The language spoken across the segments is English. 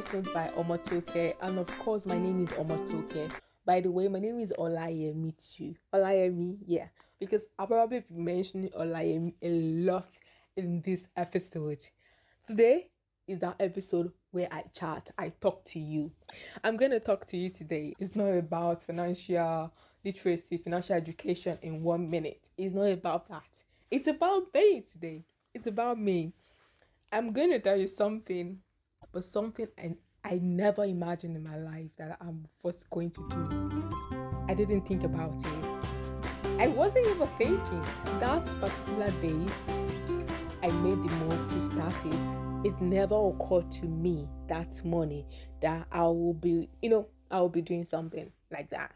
voice note by Omotoke, and of course, my name is Omotoke. By the way, my name is Olayemi too. Olayemi, yeah, because I'll probably be mentioning Olayemi a lot in this episode. Today is that episode where I chat, I talk to you. I'm going to talk to you today. It's not about financial literacy, financial education in one minute. It's not about that. It's about me today. It's about me. I'm going to tell you something, but something I, I never imagined in my life that I was going to do. I didn't think about it. I wasn't even thinking. That particular day, I made the move to start it. It never occurred to me that morning that I will be, you know, I will be doing something like that.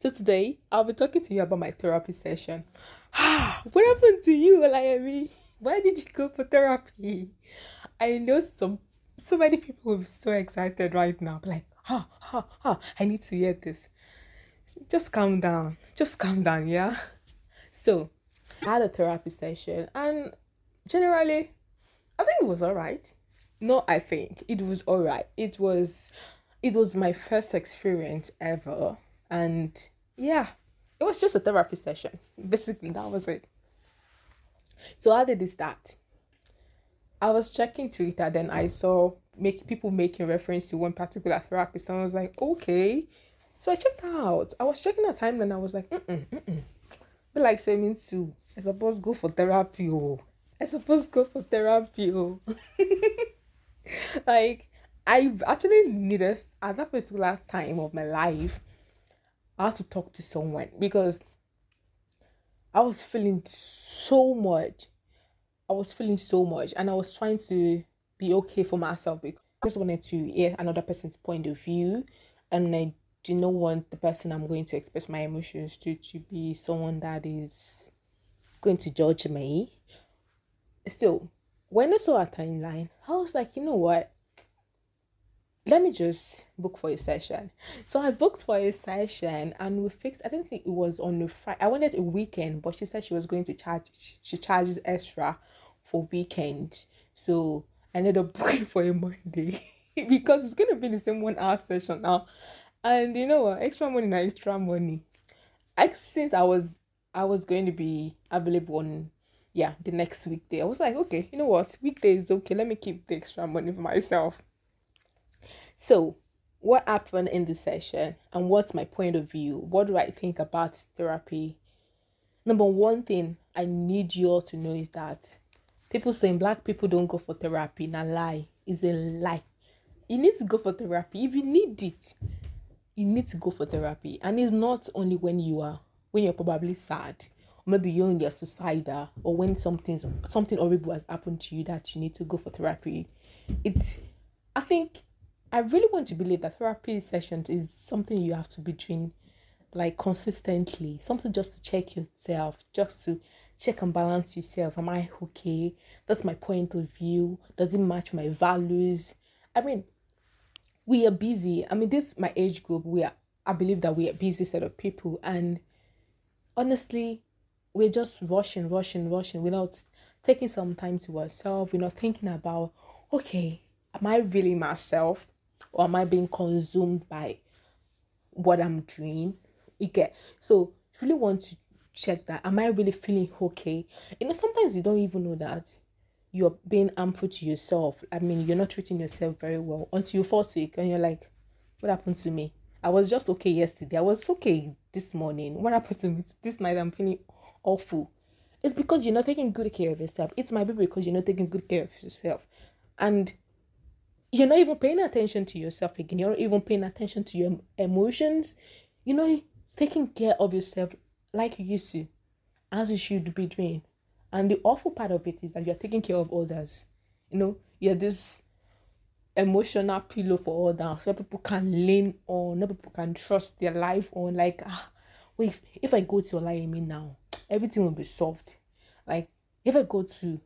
So today, I'll be talking to you about my therapy session. what happened to you, Olayemi? Why did you go for therapy? I know some so many people will be so excited right now. Like, ha ha ha, I need to hear this. Just calm down. Just calm down, yeah. So I had a therapy session and generally I think it was alright. No, I think it was alright. It was it was my first experience ever and yeah, it was just a therapy session. Basically, that was it. So how did it start? I was checking Twitter, then I saw make people making reference to one particular therapist, and I was like, okay. So I checked out. I was checking the time, and I was like, mm mm Be like saying to, I suppose go for therapy. Oh. I suppose go for therapy. Oh. like I actually needed at that particular time of my life. I had to talk to someone because I was feeling so much. I was feeling so much, and I was trying to be okay for myself because I just wanted to hear another person's point of view, and I do not want the person I'm going to express my emotions to to be someone that is going to judge me. So, when I saw a timeline, I was like, you know what? Let me just book for a session. So I booked for a session and we fixed, I didn't think it was on the Friday. I wanted a weekend, but she said she was going to charge, she charges extra for weekends. So I ended up booking for a Monday because it's to be the same one hour session now. And you know what? Extra money now, extra money. I, since I was, I was going to be available on yeah the next weekday i was like okay you know what weekday is okay let me keep the extra money for myself so, what happened in this session and what's my point of view? What do I think about therapy? Number one thing I need you all to know is that people saying black people don't go for therapy, na lie is a lie. You need to go for therapy if you need it. You need to go for therapy, and it's not only when you are when you're probably sad, or maybe you're in your suicidal, or when something something horrible has happened to you that you need to go for therapy. It's I think I really want to believe that therapy sessions is something you have to be doing like consistently, something just to check yourself, just to check and balance yourself. Am I okay? That's my point of view. Does it match my values? I mean, we are busy. I mean, this my age group. We are. I believe that we are busy set of people, and honestly, we're just rushing, rushing, rushing without taking some time to ourselves. We're not thinking about, okay, am I really myself? Or am I being consumed by what I'm doing? You get so if you really want to check that, am I really feeling okay? You know, sometimes you don't even know that you're being harmful to yourself. I mean, you're not treating yourself very well until you fall sick and you're like, what happened to me? I was just okay yesterday. I was okay this morning. What happened to me this night? I'm feeling awful. It's because you're not taking good care of yourself. It's my baby because you're not taking good care of yourself. And you're not even paying attention to yourself again. You're not even paying attention to your emotions. You know, taking care of yourself like you used to, as you should be doing. And the awful part of it is that you're taking care of others. You know, you're this emotional pillow for others so people can lean on, no people can trust their life on. Like, ah, wait, if, if I go to Olayemi now, everything will be solved. Like, if I go to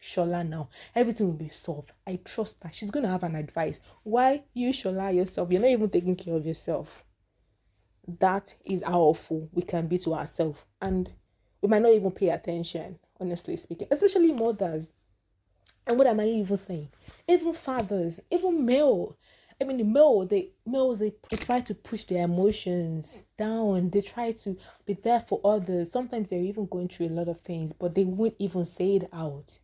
Shola now. Everything will be solved. I trust that she's going to have an advice. Why you Shola yourself? You're not even taking care of yourself. That is how awful we can be to ourselves. And we might not even pay attention, honestly speaking, especially mothers. And what am I even saying? Even fathers, even male. I mean, the male, they males they, they try to push their emotions down. They try to be there for others. Sometimes they're even going through a lot of things, but they won't even say it out.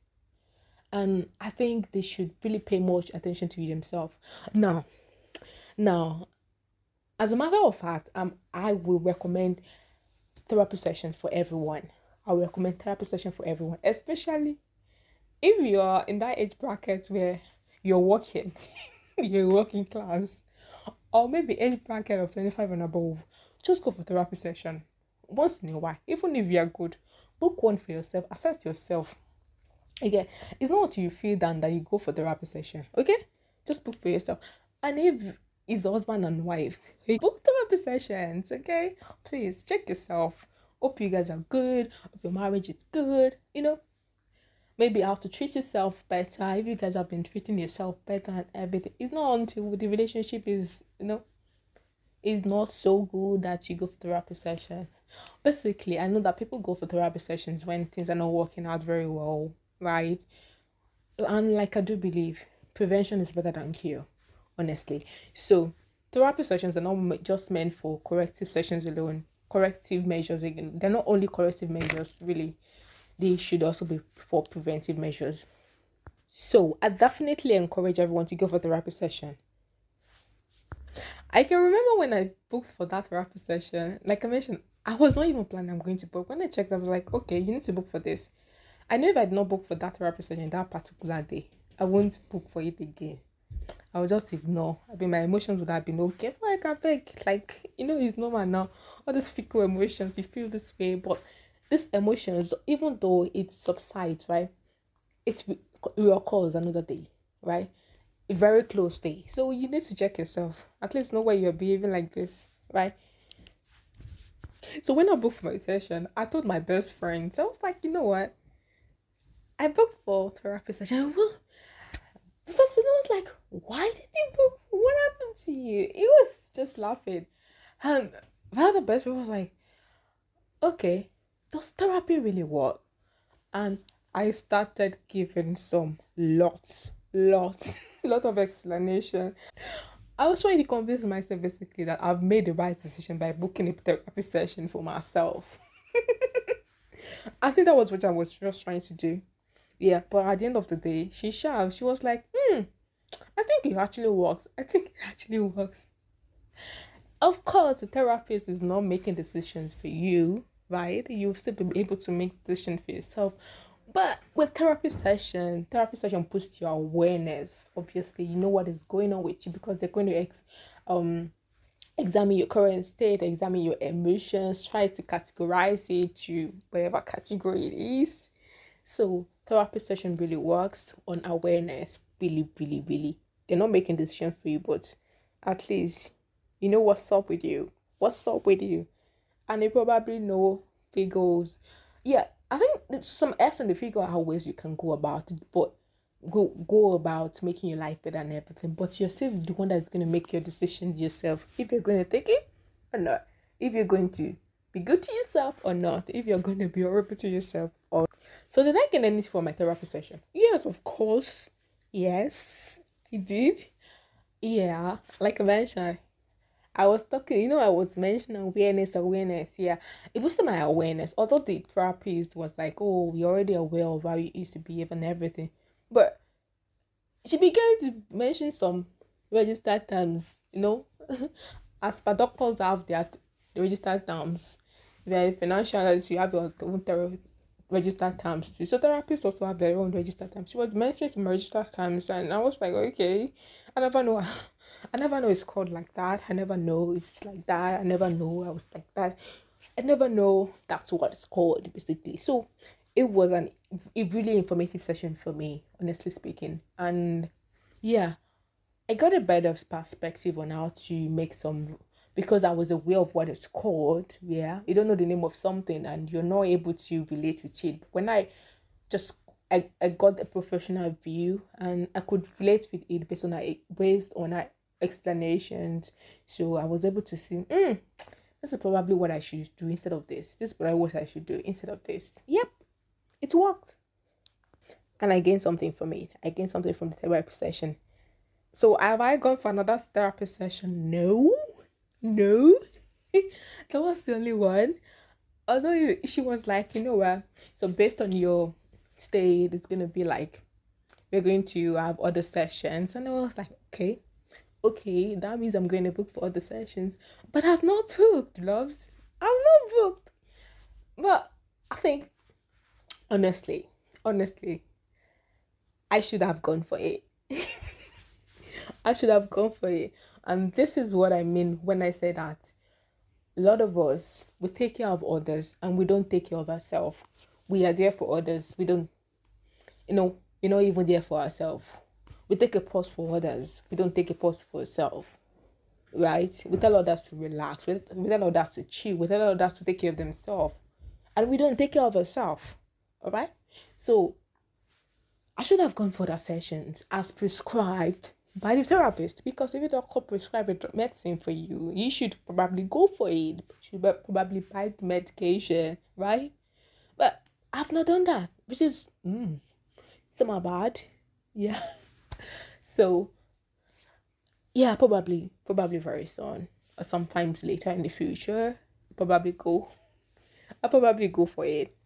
And I think they should really pay much attention to themselves. Now, now, as a matter of fact, um, I will recommend therapy sessions for everyone. I will recommend therapy session for everyone, especially if you are in that age bracket where you're working, you're working class, or maybe age bracket of 25 and above, just go for therapy session once in a while. Even if you are good, book one for yourself, assess yourself. Again, it's not until you feel down that you go for the therapy session. Okay, just book for yourself. And if it's husband and wife, book the therapy sessions. Okay, please check yourself. Hope you guys are good. Hope your marriage is good. You know, maybe how to treat yourself better if you guys have been treating yourself better and everything it's not until the relationship is you know is not so good that you go for the therapy session basically i know that people go for therapy sessions when things are not working out very well right and like i do believe prevention is better than cure honestly so therapy sessions are not just meant for corrective sessions alone corrective measures again they're not only corrective measures really they should also be for preventive measures. So I definitely encourage everyone to go for therapy session. I can remember when I booked for that therapy session, like I mentioned, I was not even planning I'm going to book. When I checked, I was like, okay, you need to book for this. I knew if I had not book for that therapy session that particular day, I won't book for it again. I would just ignore. I mean, my emotions would have been okay. Like, I beg, like, you know, it's normal now. All these fickle emotions, you feel this way, but this emotions, even though it subsides, right, it reoccurs another day, right? A very close day. So you need to check yourself. At least know why you're behaving like this, right? So when I booked my session, I told my best friend. So I was like, you know what? I booked for therapy session. Well, the first person was like, why did you book? What happened to you? He was just laughing. And my other friend was like, okay, does therapy really work? And I started giving some lots, lots, lot of explanation. I was trying to convince myself basically that I've made the right decision by booking a therapy session for myself. I think that was what I was just trying to do. Yeah, but at the end of the day, she shoved. She was like, hmm, I think it actually works. I think it actually works. Of course, the therapist is not making decisions for you right? You'll still be able to make decisions for yourself. But with therapy session, therapy session boosts your awareness. Obviously, you know what is going on with you because they're going to ex- um examine your current state, examine your emotions, try to categorize it to whatever category it is. So therapy session really works on awareness. Really, really, really. They're not making decisions for you, but at least you know what's up with you. What's up with you? and they probably know figures. Yeah, I think some F and the figure how ways you can go about it, but go go about making your life better and everything. But you're still the one that's gonna make your decisions yourself. If you're gonna take it or not. If you're going to be good to yourself or not. If you're gonna be horrible to yourself or so did I get anything for my therapy session? Yes, of course. Yes, I did. Yeah, like I mentioned, I was talking, you know, I was mentioning awareness, awareness. Yeah, it boosted my awareness. Although the therapist was like, "Oh, you're already aware of how you used to behave and everything," but she began to mention some registered terms. You know, as per doctors have their registered terms, their financial analysts, you have your own therapy registered terms too. So therapists also have their own registered terms. She was mentioning some registered terms, and I was like, okay, I never know. I never know it's called like that. I never know it's like that. I never know I was like that. I never know that's what it's called basically. So it was an a really informative session for me, honestly speaking. And yeah, I got a better perspective on how to make some because I was aware of what it's called. Yeah, you don't know the name of something and you're not able to relate with it. When I just I, I got a professional view and I could relate with it based on based on explanations. So I was able to see, mm, this is probably what I should do instead of this. This is probably what I should do instead of this. Yep, it worked. and I gained something from it. I gained something from the therapy session. So have I gone for another therapy session? No, no. that was the only one. Although she was like, you know what? So based on your stay, it's gonna be like we're going to have other sessions, and I was like, okay, okay, that means I'm going to book for other sessions, but I've not booked, loves. I've not booked. But I think, honestly, honestly, I should have gone for it. I should have gone for it. And this is what I mean when I say that a lot of us we take care of others and we don't take care of ourselves. We are there for others. We don't, you know, we're not even there for ourselves. We take a pause for others. We don't take a pause for ourselves. Right? We tell others to relax. We, we tell others to chill. We tell others to take care of themselves. And we don't take care of ourselves. Alright? So I should have gone for the sessions as prescribed by the therapist because if the doctor prescribe a medicine for you, you should probably go for it. You should probably buy the medication, right? But I've not done that, which is mm, my bad. Yeah. so yeah, probably probably very soon or sometimes later in the future. Probably go. I'll probably go for it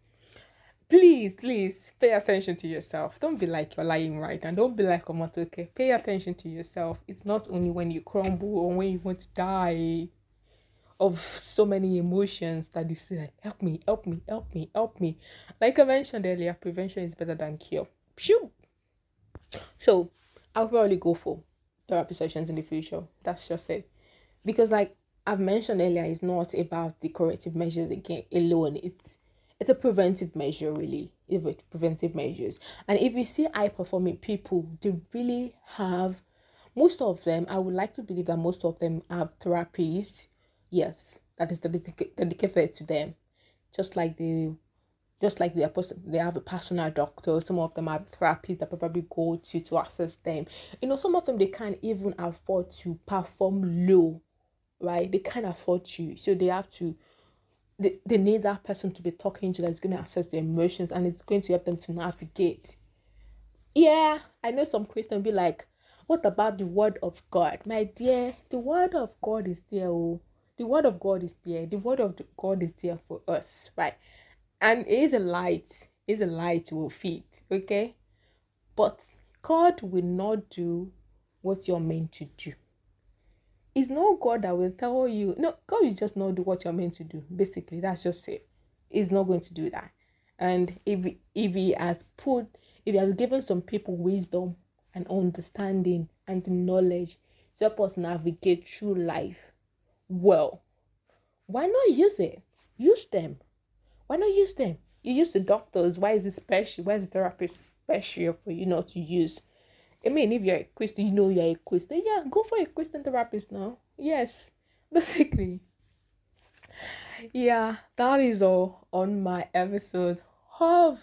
please, please pay attention to yourself. Don't be like you're lying right and don't be like okay. Pay attention to yourself. It's not only when you crumble or when you want to die of so many emotions that you say like help me, help me, help me, help me. Like I mentioned earlier, prevention is better than cure. Phew. So I'll probably go for therapy sessions in the future. That's just it. Because like I've mentioned earlier, it's not about the corrective measures again alone. It's it's a preventive measure really if it's preventive measures. And if you see high performing people they really have most of them i would like to believe that most of them have therapies. Yes that is dedicated to them. Just like the just like they are they have a personal doctor some of them have therapies that probably go to to access them. You know some of them they can't even afford to perform low right? They can't afford to. So they have to they, they need that person to be talking to that's going to assess their emotions and it's going to help them to navigate. Yeah, I know some Christians be like, what about the word of God? My dear, the word of God is there. Oh. The word of God is there. The word of God is there for us, right? And it is a light. Is a light our feet, okay? But God will not do what you're meant to do it's not God that will tell you. No, God will just not do what you're meant to do. Basically, that's just it. He's not going to do that. And if if he has put, if he has given some people wisdom and understanding and knowledge to help us navigate through life, well, why not use it? Use them. Why not use them? You use the doctors. Why is it special? Why is the therapist special for you not to use? I mean, if you're a Christian, you know you're a Christian. Yeah, go for a Christian therapist now. Yes, basically. Yeah, that is all on my episode of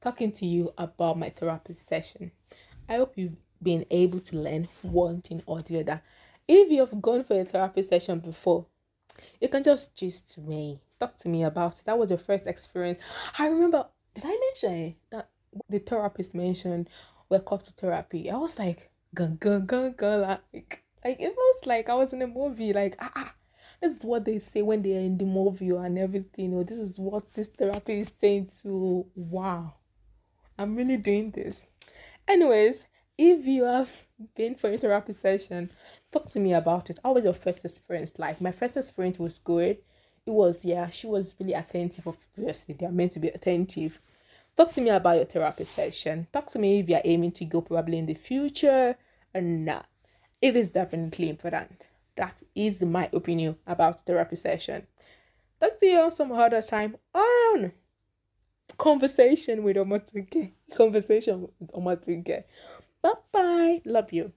talking to you about my therapist session. I hope you've been able to learn one thing or the other. If you've gone for a therapy session before, you can just gist me, talk to me about it. That was your first experience. I remember, did I mention that the therapist mentioned welcome to therapy. I was like, gun, gun, gun, gun, like, like it was like I was in a movie, like, ah, ah, this is what they say when they are in the movie and everything. Or this is what this therapy is saying to, wow, I'm really doing this. Anyways, if you have been for a therapy session, talk to me about it. How was your first experience like? My first experience was good. It was, yeah, she was really attentive. Obviously, they are meant to be attentive Talk to me about your therapy session. Talk to me if you're aiming to go probably in the future or not. It is definitely important. That is my opinion about therapy session. Talk to you some other time on conversation with Omotoke. Conversation with Omotoke. Bye bye. Love you.